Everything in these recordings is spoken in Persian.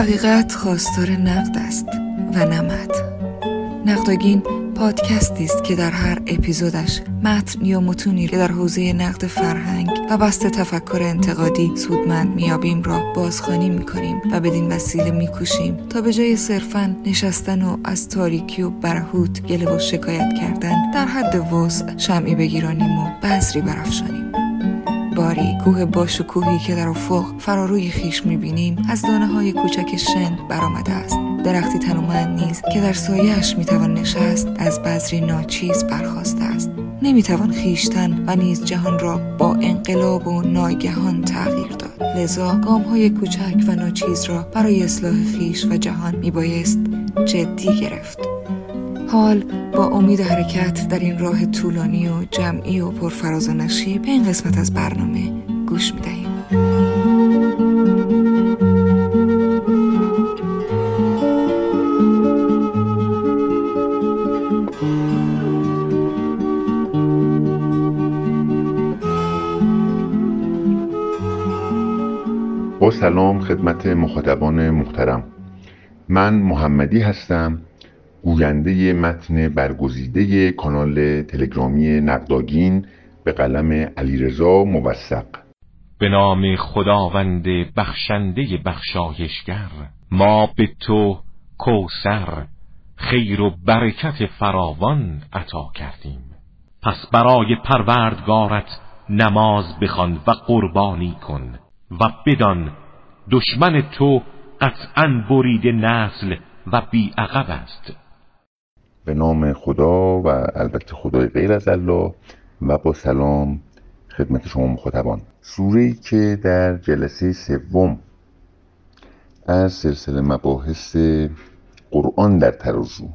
حقیقت خواستار نقد است و نمد نقداگین پادکستی است که در هر اپیزودش متن یا متونی که در حوزه نقد فرهنگ و بست تفکر انتقادی سودمند میابیم را بازخوانی می‌کنیم و بدین وسیله میکوشیم تا به جای صرفا نشستن و از تاریکی و برهوت گله و شکایت کردن در حد وسع شمعی بگیرانیم و بذری برافشانیم. باری کوه باشکوهی که در افق فراروی خیش می‌بینیم از دانه های کوچک شن برآمده است. درختی تنومند نیز که در سایهاش می‌توان نشست از بذری ناچیز برخواسته است. نمی‌توان خیشتن و نیز جهان را با انقلاب و ناگهان تغییر داد. لذا گام های کوچک و ناچیز را برای اصلاح خیش و جهان میبایست جدی گرفت. حال با امید حرکت در این راه طولانی و جمعی و پرفراز و نشیب به این قسمت از برنامه گوش می‌دهیم. با سلام خدمت مخاطبان محترم. من محمدی هستم. گوینده متن برگزیده کانال تلگرامی نقداگین به قلم علیرضا موثق. به نام خداوند بخشنده بخشایشگر ما به تو کوسر خیر و برکت فراوان عطا کردیم. پس برای پروردگارت نماز بخوان و قربانی کن و بدان دشمن تو قطعا برید نسل و بیعقب است. به نام خدا و البته خدای غیر از الله و با سلام خدمت شما مخاطبان. سوره که در جلسه سوم از سلسله مباحث قرآن در ترازو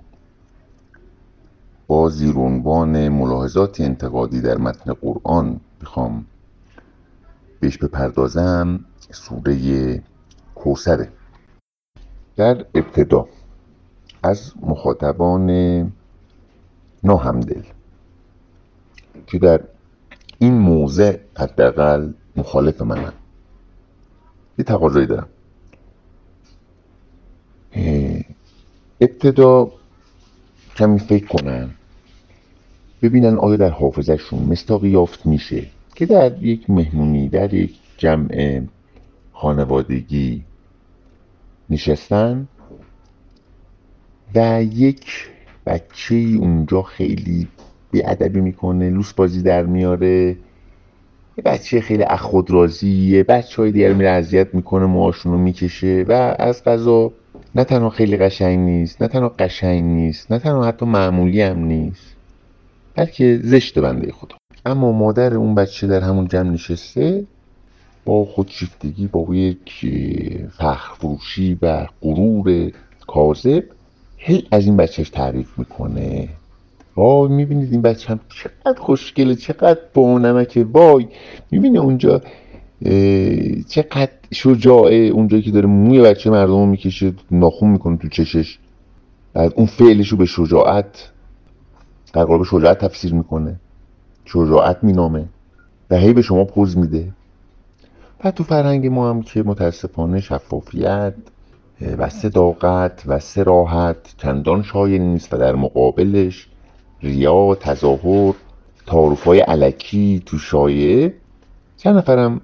با زیرونوان ملاحظات انتقادی در متن قرآن بخوام بهش بپردازم سوره کوسره در ابتدا از مخاطبان ناهمدل که در این موضع حداقل مخالف منن. یه تقاضایی دارم. ابتدا کمی فکر کنن ببینن آیا در حافظشون مستاقی یافت میشه که در یک مهمونی در یک جمع خانوادگی نشستن. و یک بچه اونجا خیلی بیادبی می‌کنه لوس بازی در میاره. یه بچه خیلی اخود یه بچه های دیگر میره اذیت می‌کنه موهاشون رو می‌کشه و از غذا نه تنها خیلی قشنگ نیست نه تنها قشنگ نیست نه تنها حتی معمولی هم نیست بلکه زشت بنده خدا. اما مادر اون بچه در همون جمع نشسته با خودشیفتگی با یک فخر فروشی و غرور کاذب. هی از این بچهش تعریف می‌کنه. وای می‌بینید این بچه هم چقدر خوشگله چقدر با نمکه. وای می‌بینه اونجا چقدر شجاعه. اونجایی که داره موی بچه مردم رو می‌کشه ناخون می‌کنه تو چشش. بعد اون فعلش رو به شجاعت در قالب شجاعت تفسیر می‌کنه. شجاعت مینامه و هی به شما پوز میده. و تو فرهنگ ما هم که متاسفانه شفافیت و صداقت و سراحت چندان شایع نیست و در مقابلش ریا تظاهر تعارفهای علکی تو شایعه. چند نفرم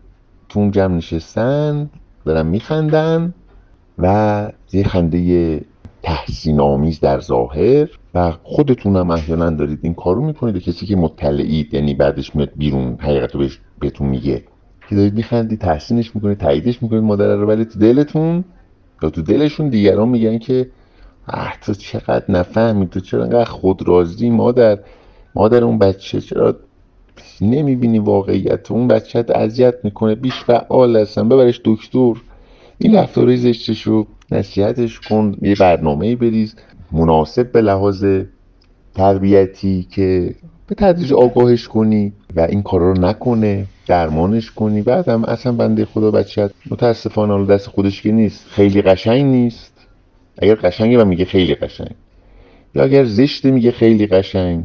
تو اون جمع نشستن دارن میخندن و یه خنده تحسین آمیز در ظاهر و خودتون هم احیانا دارید این کارو می‌کنید کسی که مطلعید یعنی بعدش میاد بیرون حقیقت بهتون میگه. که دارید میخندید تحسینش می‌کنید تاییدش می‌کنید مادر رو ولی تو دلتون یا تو دلشون دیگران میگن که اه تو چقدر نفهمی؟ تو چرا انقدر خود راضی مادر؟ مادر اون بچه چرا نمی‌بینی واقعیت؟ اون بچه اذیت می‌کنه بیش فعال هستن. ببرش دکتر. این رفتارهای زشتش رو نصیحتش کن یه برنامه بریز. مناسب به لحاظ تربیتی که به تدریج آگاهش کنی و این کارا رو نکنه. درمانش کنی. بعدم اصلا بنده خدا بچه متاسفانه حالا دست خودش که نیست. خیلی قشنگ نیست. اگر قشنگه و میگه خیلی قشنگ. یا اگر زشته میگه خیلی قشنگ.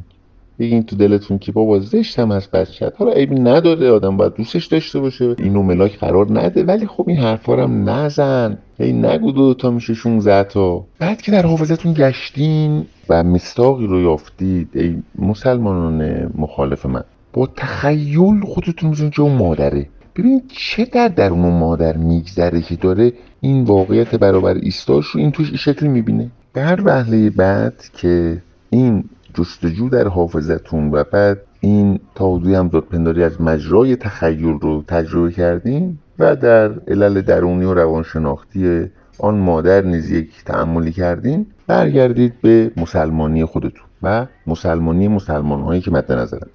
بگین تو دلتون که بابا زشت هم از بچت حالا عیبی نداره آدم باید دوستش داشته باشه. اینو ملاک قرار نده. ولی خب این حرفا هم نزن. هی نگو دو تا میشه 16 تا. بعد که در حافظتون گشتین و مستاقی رو یافتید ای مسلمانان مخالف من. با تخیل خودتون میزون که اون مادره. ببینید چه در درون مادر میگذره که داره این واقعیت برابر ایستاش رو این توش شکل می‌بینه. به هر وهله بعد که این جستجو در حافظتون و بعد این تاودوی هم پنداری از مجرای تخیل رو تجربه کردیم و در علل درونی و روانشناختی آن مادر نیز یک تعملی کردیم برگردید به مسلمانی خودتون و مسلمانی مسلمان هایی که مد نظرن.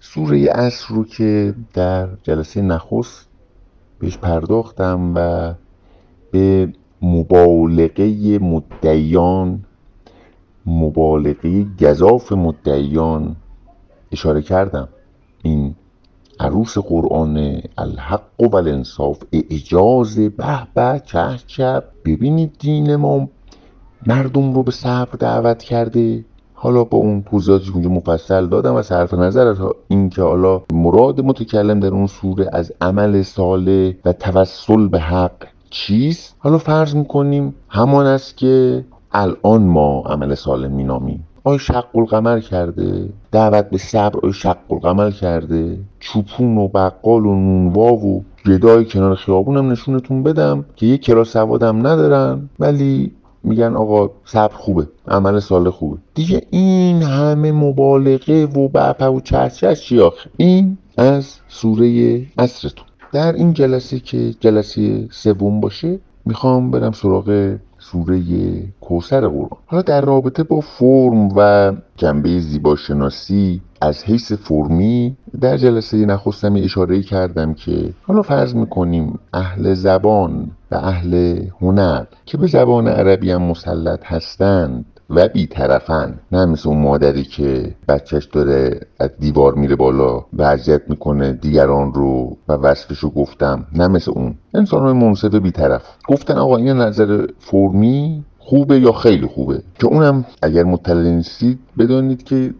سوره اصر رو که در جلسه نخست بهش پرداختم و به مبالغه مدعیان مبالغه گذاف مدعیان اشاره کردم. این عروس قرآن الحق و الانصاف اعجاز به به چه چپ ببینید دین ما مردم رو به صبر دعوت کرده. حالا با اون توضیحاتی که اونجا مفصل دادم و صرف نظر از اینکه حالا مراد متکلم در اون سوره از عمل صالح و توسل به حق چیست؟ حالا فرض می‌کنیم همان است که الان ما عمل صالح مینامیم. آیا شق القمر کرده دعوت به صبر آیا شق القمر کرده چوپون و بقال و نونوا و گدای کنار خیابونم نشونتون بدم که یه کلاس سوادم ندارن ولی میگن آقا صبر خوبه عمل سال خوبه. دیگه این همه مبالغه و بپه و چهچه چی آخه؟ این از سوره اصرتون در این جلسه که جلسه سوم باشه می‌خوام برم سراغ سوره کوسر قرآن. حالا در رابطه با فرم و جنبه زیباشناسی از حیث فرمی در جلسه نخستم اشاره کردم که حالا فرض می‌کنیم اهل زبان و اهل هنر که به زبان عربی هم مسلط هستند و بیطرفن. نه مثل اون مادری که بچهش داره از دیوار میره بالا و اذیت می‌کنه دیگران رو و وصفش گفتم. نه مثل اون. انسان های منصف بیطرف. گفتن آقا این نظر فرمی خوبه یا خیلی خوبه؟ که اونم اگر مطلع نیستید بدانید که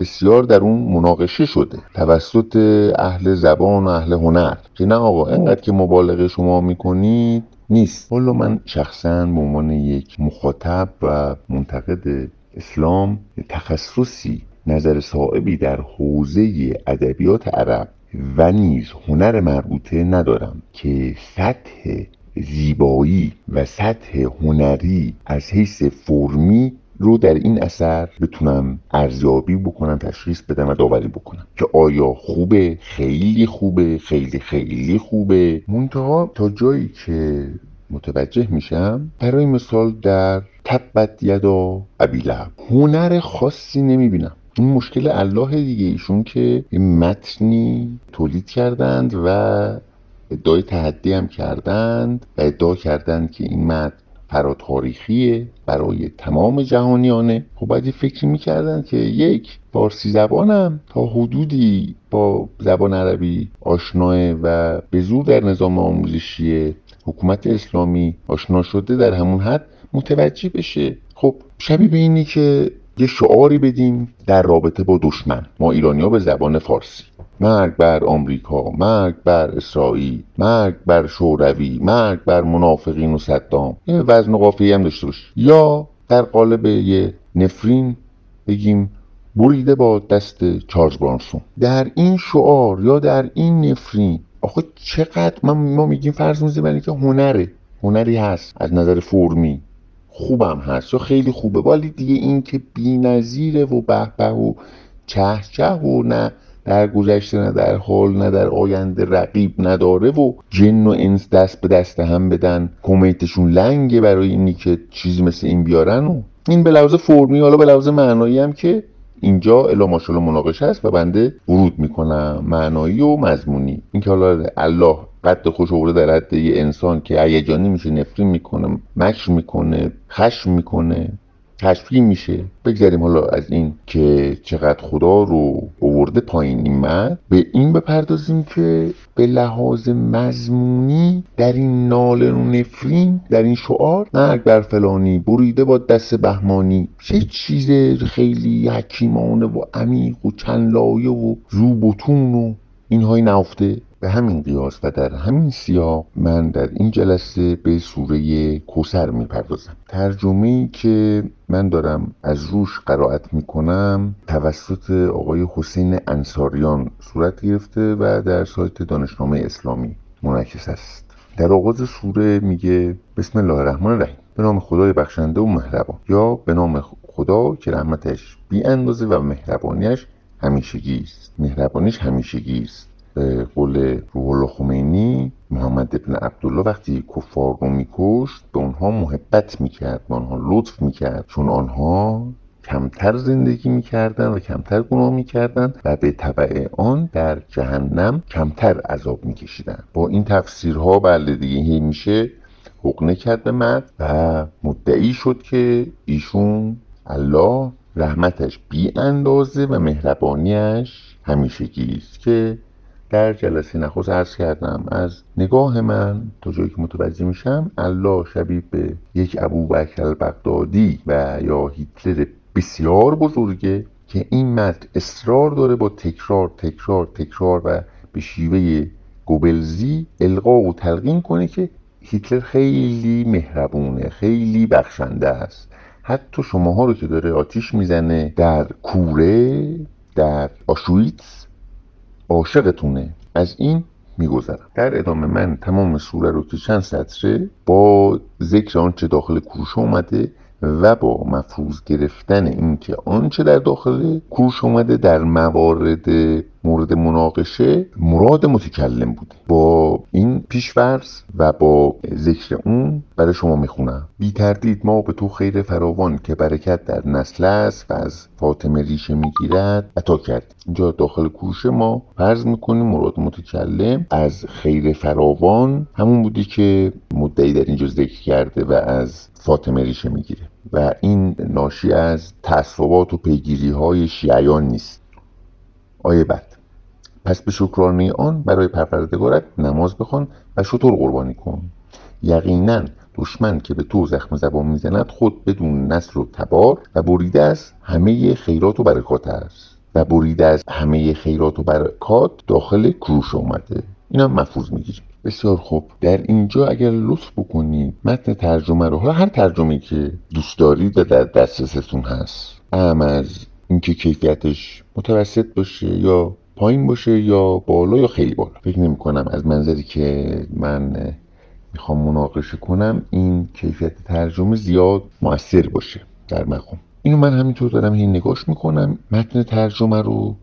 بسیار در اون مناقشه شده. توسط اهل زبان و اهل هنر. که نه آقا انقدر که مبالغه شما می‌کنید نیست. والا من شخصا به عنوان یک مخاطب و منتقد اسلام تخصصی نظر صاحبی در حوزه ادبیات عرب و نیز هنر مربوطه ندارم که سطح زیبایی و سطح هنری از حیث فرمی رو در این اثر بتونم ارزیابی بکنم تشخیص بدم و داوری بکنم. که آیا خوبه؟ خیلی خوبه. خیلی خیلی خوبه. منتها تا جایی که متوجه میشم برای مثال در تبت یدا ابیلهب. هنر خاصی نمی‌بینم. این مشکل الله دیگه. ایشون که متنی تولید کردند و ادعای تحدی هم کردند و ادعا کردند که این متن فراتاریخیه برای تمام جهانیانه. خب فکری می‌کردن که یک فارسی زبانم تا حدودی با زبان عربی آشناه و به زور در نظام آموزشی حکومت اسلامی آشنا شده در همون حد متوجه بشه. خب شبیه به اینی که یه شعاری بدیم در رابطه با دشمن. ما ایرانی ها به زبان فارسی. مرگ بر آمریکا مرگ بر اسرائیل مرگ بر شوروی مرگ بر منافقین و صدام. یه وزن و قافیه هم داشته باشه یا در قالب یه نفرین بگیم بریده با دست چارلز برانسون. در این شعار یا در این نفرین آخه چقدر ما میگیم فرض می‌زنیم که هنره. هنری هست. از نظر فرمی خوبم هست یا خیلی خوبه. ولی دیگه این که بی نظیره و به به و چه چه و نه در گذشته نه در حال نه در آینده رقیب نداره و جن و انس دست به دست هم بدن. کمیتشون لنگه برای اینی که چیزی مثل این بیارن و این به لحاظ فرمی حالا به لحاظ معنایی هم که اینجا الا ماشاءالله مناقشه است و بنده ورود می‌کنم. معنایی و مضمونی. اینکه حالا الله قد خوش آورده در حد یه انسان که هیجانی میشه نفرین می‌کنه مکر می‌کنه خشم می‌کنه. تشفیم میشه. بگذاریم حالا از این که چقدر خدا رو اوورده پایین این به این بپردازیم که به لحاظ مضمونی در این ناله و نفرین در این شعار مرگ بر فلانی بریده با دست بهمانی چه چیز خیلی حکیمانه و عمیق و چند لایه و زوبتون و اینهایی نهفته. به همین قیاس و در همین سیاق من در این جلسه به سوره کوسر می‌پردازم. ترجمه که من دارم از روش قرائت می‌کنم توسط آقای حسین انصاریان صورت گرفته و در سایت دانشنامه اسلامی منعکس است. در آغاز سوره میگه بسم الله الرحمن الرحیم. به نام خدای بخشنده و مهربان. یا به نام خدا که رحمتش بی اندازه و مهربانیش همیشگی است. مهربانیش همیشگی است. قول روح الله خمینی محمد ابن عبدالله وقتی کفار رو میکشت به اونها محبت می‌کرد به آنها لطف می‌کرد. چون آنها کمتر زندگی می‌کردن و کمتر گناه می‌کردن و به طبع آن در جهنم کمتر عذاب میکشیدن. با این تفسیرها بله دیگه میشه حقنه کرد به مرد و مدعی شد که ایشون الله رحمتش بی اندازه و مهربانیش همیشگی است که در جلسه نخست عرض کردم از نگاه من تا جایی که متوجه میشم الله شبیه به یک ابو بکر بغدادی و یا هیتلر بسیار بزرگه که این متن اصرار داره با تکرار تکرار تکرار و به شیوه گوبلزی القا و تلقین کنه که هیتلر خیلی مهربونه خیلی بخشنده است. حتی شماها رو که داره آتیش می‌زنه در کوره در آشویتس عاشقتونه. از این میگذرم. در ادامه من تمام سوره رو که چند سطره با ذکر آنچه داخل کروش اومده و با مفروض گرفتن اینکه آنچه در داخل کروش اومده در موارد مورد مناقشه مراد متکلم بوده. با این پیشورز و با ذکر اون برای شما می‌خونم. بی تردید ما به تو خیر فراوان که برکت در نسل است و از فاطمه ریشه می‌گیرد عطا کرد. اینجا داخل کوشه ما فرض می‌کنیم مراد متکلم از خیر فراوان همون بودی که مدعی در اینجا ذکر کرده و از فاطمه ریشه می‌گیره. و این ناشی از تصوابات و پیگیری های شیعیان نیست. آیه بعد. پس به شکرانه آن برای پروردگارت نماز بخوان و شطور قربانی کن. یقینا دشمن که به تو زخم زبان می‌زند خود بدون نسل و تبار و بریده از همه خیرات و برکات است. و بریده از همه خیرات و برکات داخل کروش اومده اینا مفروض می‌گیریم. بسیار خوب. در اینجا اگر لطف بکنید متن ترجمه رو حالا هر ترجمه که دوست دارید و در دسترستون هست ام از اینکه کیفیتش متوسط باشه یا پایین باشه یا بالا یا خیلی بالا. فکر نمی کنم از منظری که من می‌خوام مناقشه کنم این کیفیت ترجمه زیاد موثر باشه در مقام اینو من همینطور دارم این نگاش می‌کنم متن ترجمه رو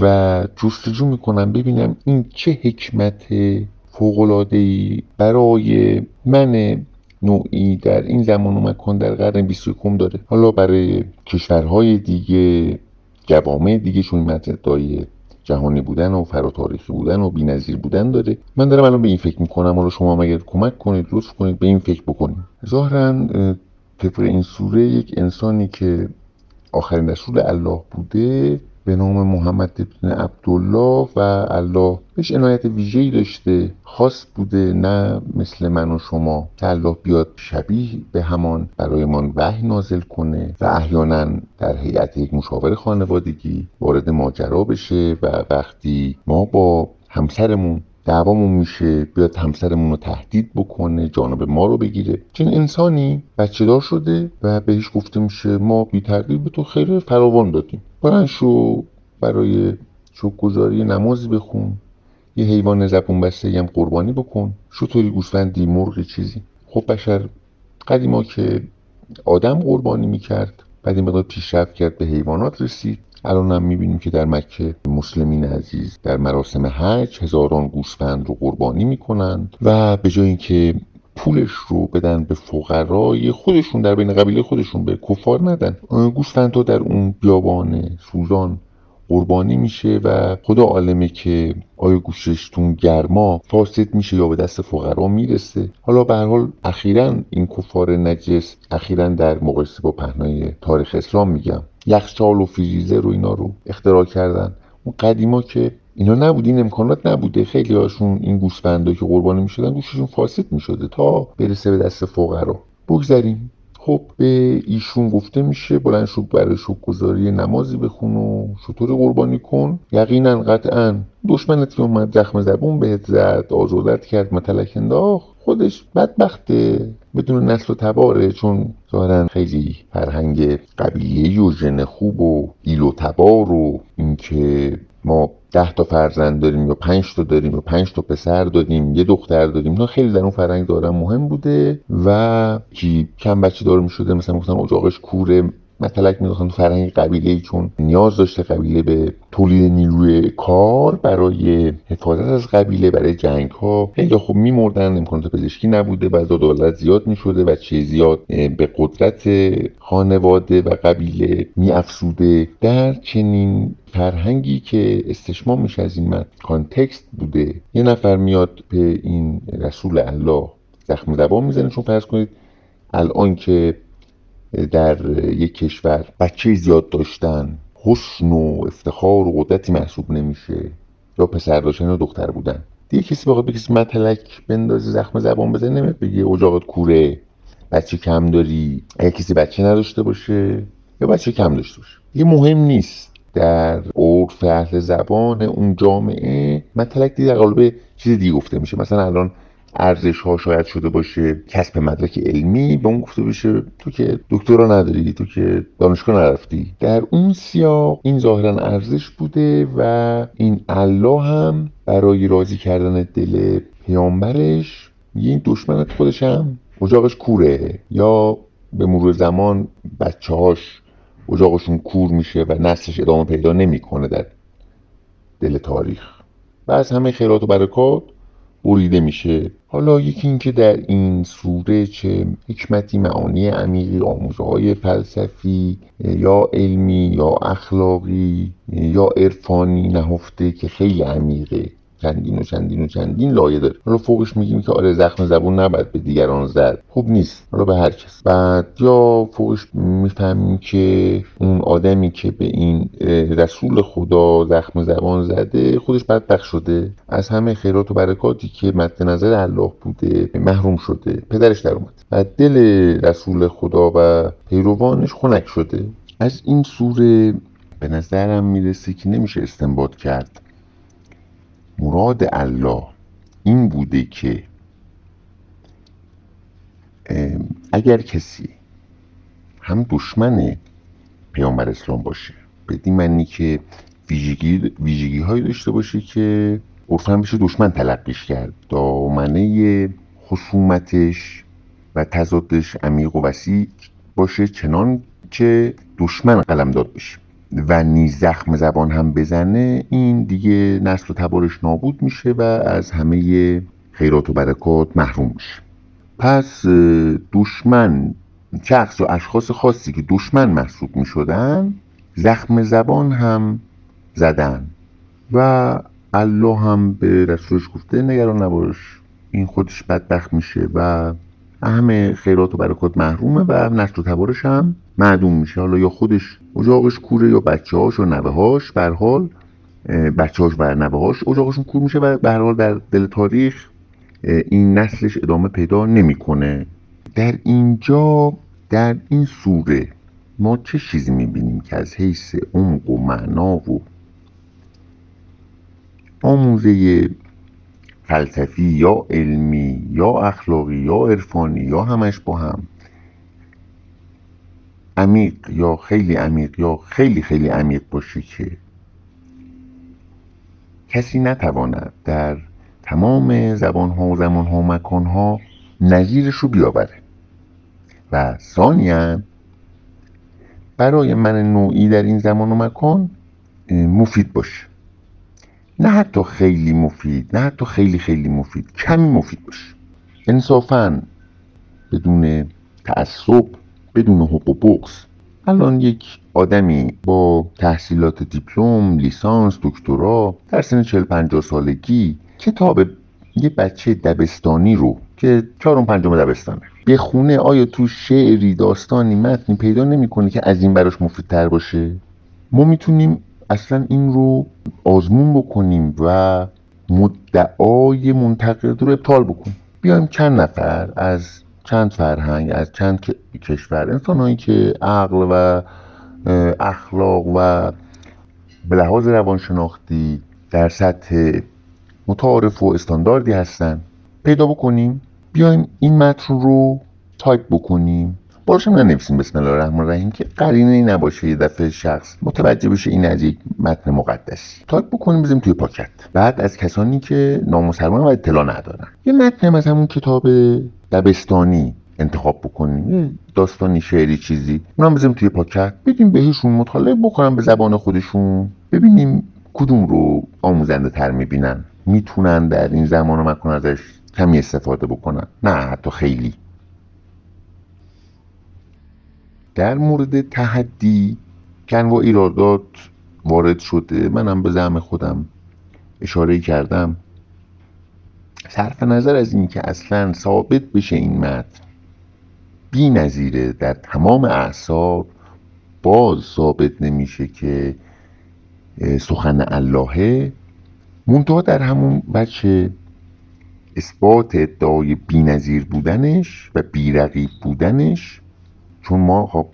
و جستجو می‌کنم ببینم این چه حکمت ای برای من نوعی در این زمان و مکان در قرن 21 داره. حالا برای کشورهای دیگه جوامع دیگه چون متن دایه جهانی بودن و فراتاریخی بودن و بی‌نظیر بودن داره. من دارم الان به این فکر می‌کنم. حالا شما اگر کمک کنید لطف کنید به این فکر بکنید. ظاهرا طبق این سوره یک انسانی که آخرین رسول الله بوده به نام محمد ابن عبدالله و الله. بهش عنایت ویژه‌ای داشته. خاص بوده نه مثل من و شما. که الله بیاد شبیه به همان برایمان وحی نازل کنه و احیانا در هیئت یک مشاور خانوادگی وارد ماجرا بشه و وقتی ما با همسرمون دعوامون میشه بیاد همسرمون رو تهدید بکنه جانب ما رو بگیره. چون انسانی بچه دار شده و بهش گفته میشه ما بی به تو خیر فراوان دادیم. بلند شو برای گذاری نمازی بخون. یه حیوان زبون بسته هم قربانی بکن. شطوری گوسفندی مرغ چیزی. خب بشر قدیما که آدم قربانی می‌کرد بعد این مقدار پیشرفت کرد به حیوانات رسید. الان هم می‌بینیم که در مکه مسلمین عزیز در مراسم حج هزاران گوسفند رو قربانی می‌کنند و به جای اینکه پولش رو بدن به فقرای خودشون در بین قبیله خودشون به کفار ندن گوسفندها در اون بیابان سوزان قربانی میشه و خدا عالمه که آیا گوششتون گرما فاسد میشه یا به دست فقرا می‌رسه. حالا به هر حال اخیرا این کفار نجس اخیرا در مقایسه با پهنای تاریخ اسلام میگم. یخچال و فریزر رو اینا رو اختراع کردن. اون قدیما که اینا نبود این امکانات نبوده. خیلی هاشون این گوسفندا که قربانی می‌شدن گوششون فاسد می‌شده تا برسه به دست فقرا. بگذریم. خب به ایشون گفته میشه بلند شد برای گذاری نمازی بخون و شطور قربانی کن. یقینا قطعا دشمنت که اومد زخم زبون بهت زد آزردت کرد متلک انداخت. خودش بدبخته بدون نسل و تباره چون ظاهرا خیلی فرهنگ قبیله و ژن خوب و ایل و تبار و اینکه ما ده تا فرزند داریم یا پنج تا داریم یا پنج تا پسر داریم یه دختر داریم اینا خیلی در اون فرهنگ دارن مهم بوده. و کی کم بچه دار شده مثلا گفتن اجاقش کوره مطلق میداختن فرهنگ قبیله چون نیاز داشته قبیله به تولید نیروی کار برای حفاظت از قبیله برای جنگ ها خیلی خوب میمردن امکانات پزشکی نبوده و دولت زیاد می‌شده و چه زیاد به قدرت خانواده و قبیله میافزوده. در چنین فرهنگی که استشمام میشه از این من کانتکست بوده یه نفر میاد به این رسول الله زخم زبان می‌زنه. چون فرض کنید الان که در یک کشور بچه زیاد داشتن حسن و افتخار و قدرتی محسوب نمیشه. یا پسر داشتن یا دختر بودن. دیگه کسی بخواد به کسی متلک بندازه زخم زبان بزنه نمیاد بگه اجاقت کوره بچه کم داری. اگه کسی بچه نداشته باشه یا بچه کم داشته باشه. یه مهم نیست. در عرف اهل زبان اون جامعه متلک دیگه در قالب چیز دیگه گفته میشه. مثلا الان ارزش ها شاید شده باشه کسب مدرک علمی به اون گفته بشه تو که دکترا نداری تو که دانشگاه نرفتی. در اون سیاق این ظاهرا ارزش بوده و این الله هم برای راضی کردن دل پیامبرش یه این دشمنت خودش هم اجاقش کوره یا به مرور زمان بچه هاش اجاقشون کور میشه و نسلش ادامه پیدا نمی‌کنه در دل تاریخ. و از همه خیرات و برکات بریده میشه. حالا یکی اینکه در این سوره چه حکمتی معانی عمیقی آموزه های فلسفی یا علمی یا اخلاقی یا عرفانی نهفته که خیلی عمیقه. چندین و چندین و چندین لایه داره. حالا فوقش میگیم که آره زخم زبون نباید به دیگران زد. خوب نیست. حالا به هر کس. بعد یا فوقش می‌فهمیم که اون آدمی که به این رسول خدا زخم زبان زده خودش بدبخت شده. از همه خیرات و برکاتی که مد نظر الله بوده محروم شده. پدرش در اومد. و دل رسول خدا و پیروانش خنک شده. از این سوره به نظرم می‌رسه که نمیشه استنباط کرد. مراد الله این بوده که اگر کسی هم دشمن پیامبر اسلام باشه بدین معنی که ویژگی, ویژگی هایی داشته باشه که عرفا بشه دشمن تلقیش کرد. دامنه خصومتش و تضادش عمیق و وسیع باشه چنان که دشمن قلم داد بشه. و نیز زخم زبان هم بزنه این دیگه نسل و تبارش نابود میشه و از همه خیرات و برکات محروم میشه. پس دشمن شخص و اشخاص خاصی که دشمن محسوب می‌شدن زخم زبان هم زدن و الله هم به رسولش گفته نگران نباش این خودش بدبخت میشه و همه خیرات و برکات محرومه و نسل و تبارش هم معدوم میشه. حالا یا خودش اجاقش کوره یا بچه هاش و نوه هاش برحال بچه هاش و نوه هاش اجاقشون کور میشه و برحال در دل تاریخ این نسلش ادامه پیدا نمی‌کنه. در اینجا در این سوره ما چه چیزی می‌بینیم که از حیث عمق و معنا و آموزه فلسفی یا علمی یا اخلاقی یا عرفانی یا همش با هم. عمیق یا خیلی عمیق یا خیلی خیلی عمیق باشه که کسی نتواند در تمام زبان ها و زمان ها و مکان ها نظیرش رو بیاوره. و ثانیا برای من نوعی در این زمان و مکان مفید باشه. نه حتی خیلی مفید نه حتی خیلی خیلی مفید کمی مفید باشه. انصافا بدون تعصب بدون حق و بغض. الان یک آدمی با تحصیلات دیپلم، لیسانس، دکترا در سن 40 50 سالگی کتاب یه بچه دبستانی رو که چهارم پنجم دبستانه. خونه آیا تو شعری داستانی متنی پیدا نمی‌کنه که از این براش مفیدتر باشه؟ ما می‌تونیم اصلا این رو آزمون بکنیم و مدعای منتقد رو ابطال بکنیم. بیایم چند نفر از چند فرهنگ از چند کشور انسان هایی که عقل و اخلاق و به لحاظ روانشناختی در سطح متعارف و استانداردی هستن پیدا بکنیم. بیایم این متن رو تایپ بکنیم. بالاشم ننویسیم بسم الله الرحمن الرحیم. که قرینه ای نباشه یه دفعه شخص. متوجه بشه این از یک متن مقدسی تایپ بکنیم بزنیم توی پاکت. بعد از کسانی که نامسلمان و اطلاع ندارن. یه متن از همون کتاب دبستانی انتخاب بکنیم. داستانی شعری چیزی. اونم بزنیم توی پاکت. بدیم بهشون مطالعه بکنم به زبان خودشون. ببینیم کدوم رو آموزنده تر می‌بینن. می‌تونن در این زمان و مکان ازش کمی استفاده بکنن. نه حتی خیلی. در مورد تحدی که انواع ایرادات وارد شده. منم به زعم خودم اشاره کردم. صرف نظر از اینکه اصلا ثابت بشه این متن بی نظیره در تمام اعصاب باز ثابت نمیشه که سخن اللهه. منتها در همون بچه اثبات ادعای نظیر بودنش و بیرقیب بودنش چون ما خب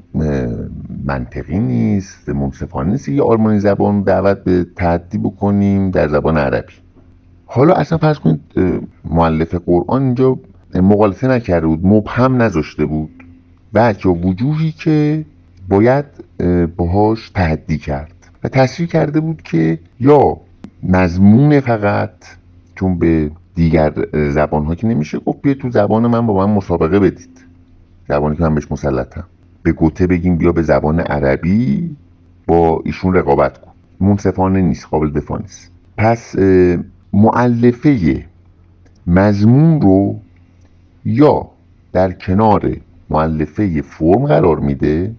منطقی نیست منصفانه نیست یه آلمانی زبان دعوت به تعدی بکنیم در زبان عربی. حالا اصلا فرض کنید معلف قرآن اینجا مقالطه نکرده بود مبهم نذاشته بود یا وجوهی که باید باهاش تحدی کرد. و تصریح کرده بود که یا مضمون فقط چون به دیگر زبان ها که نمیشه گفت بیا تو زبان من با من مسابقه بدید. زبانی که من بهش مسلطم. به گوته بگیم بیا به زبان عربی با ایشون رقابت کن. منصفانه نیست قابل دفاع نیست. پس معلفه مضمون رو یا در کنار معلفه فرم قرار میده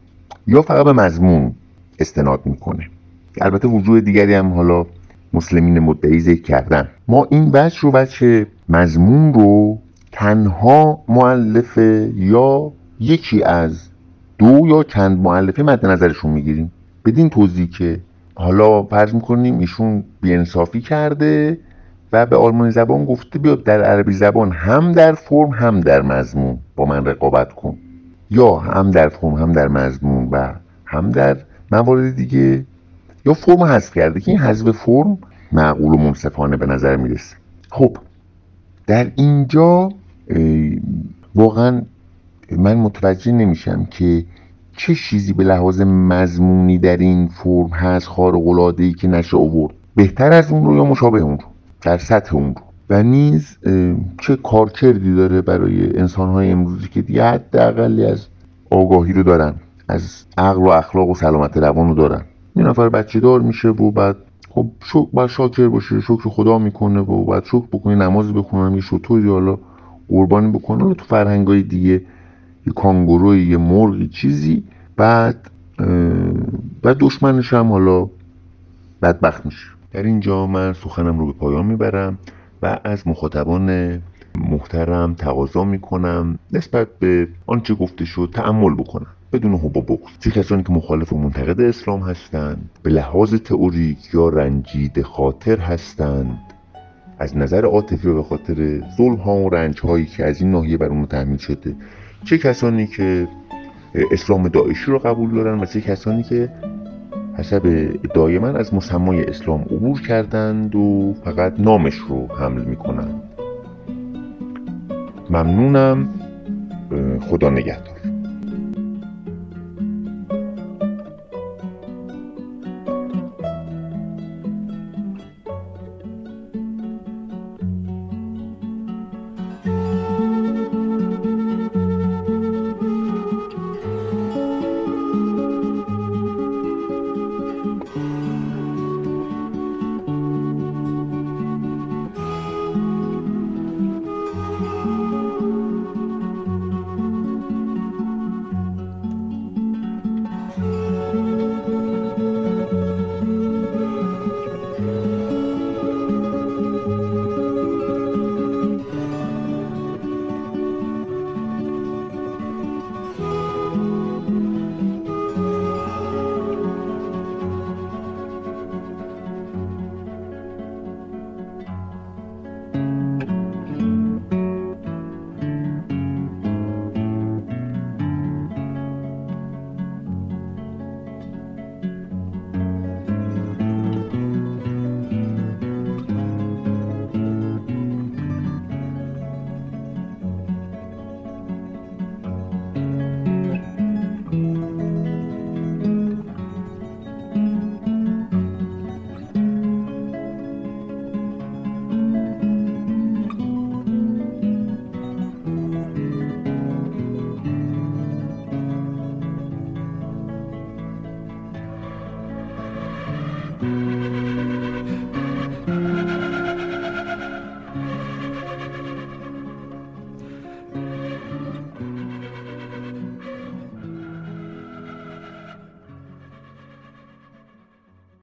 یا فقط به مضمون استناد می‌کنه. البته وجود دیگری هم حالا مسلمین مدعی ذکر کردن. ما این بچ رو بچه مضمون رو تنها معلفه یا یکی از دو یا چند معلفه مد نظرشون می‌گیریم. بدین توضیح که حالا فرض می‌کنیم ایشون بیانصافی کرده و به آلمانی زبان گفته بیاد در عربی زبان هم در فرم هم در مضمون با من رقابت کن. یا هم در فرم هم در مضمون و هم در موارد دیگه. یا فرم حذف کرده که این حذف فرم معقول و منصفانه به نظر می‌رسه. خب در اینجا واقعا من متوجه نمیشم که چه چیزی به لحاظ مضمونی در این فرم هست خارق العاده ای که نشه آورد. بهتر از اون رو یا مشابه اون رو؟ در سطح اون رو. و نیز چه کارکردی داره برای انسانهای امروزی که دیگه حداقلی از آگاهی رو دارن از عقل و اخلاق و سلامت روان رو دارن؟ یه نفر بچه دار میشه و بعد خب شک باید شاکر باشه شکر خدا می‌کنه و بعد شکر بکنه نماز بخونه یه شطوری حالا قربانی بکنه تو فرهنگای دیگه یه کانگوروی یه مرغی چیزی. بعد بعد دشمنش هم حالا بدبخت میشه. در اینجا من سخنم رو به پایان می‌برم و از مخاطبان محترم تقاضا می‌کنم نسبت به آنچه گفته شد تعمل بکنم. بدون حب و بغض. چه کسانی که مخالف و منتقد اسلام هستند به لحاظ تئوریک یا رنجید خاطر هستند از نظر عاطفی و به خاطر ظلم ها و رنج هایی که از این ناحیه بر اون تحمیل شده چه کسانی که اسلام داعشی رو قبول دارن و چه کسانی که حسب ادعای من از مسمای اسلام عبور کردند و فقط نامش رو حمل می‌کنند. ممنونم. خدا نگهدار.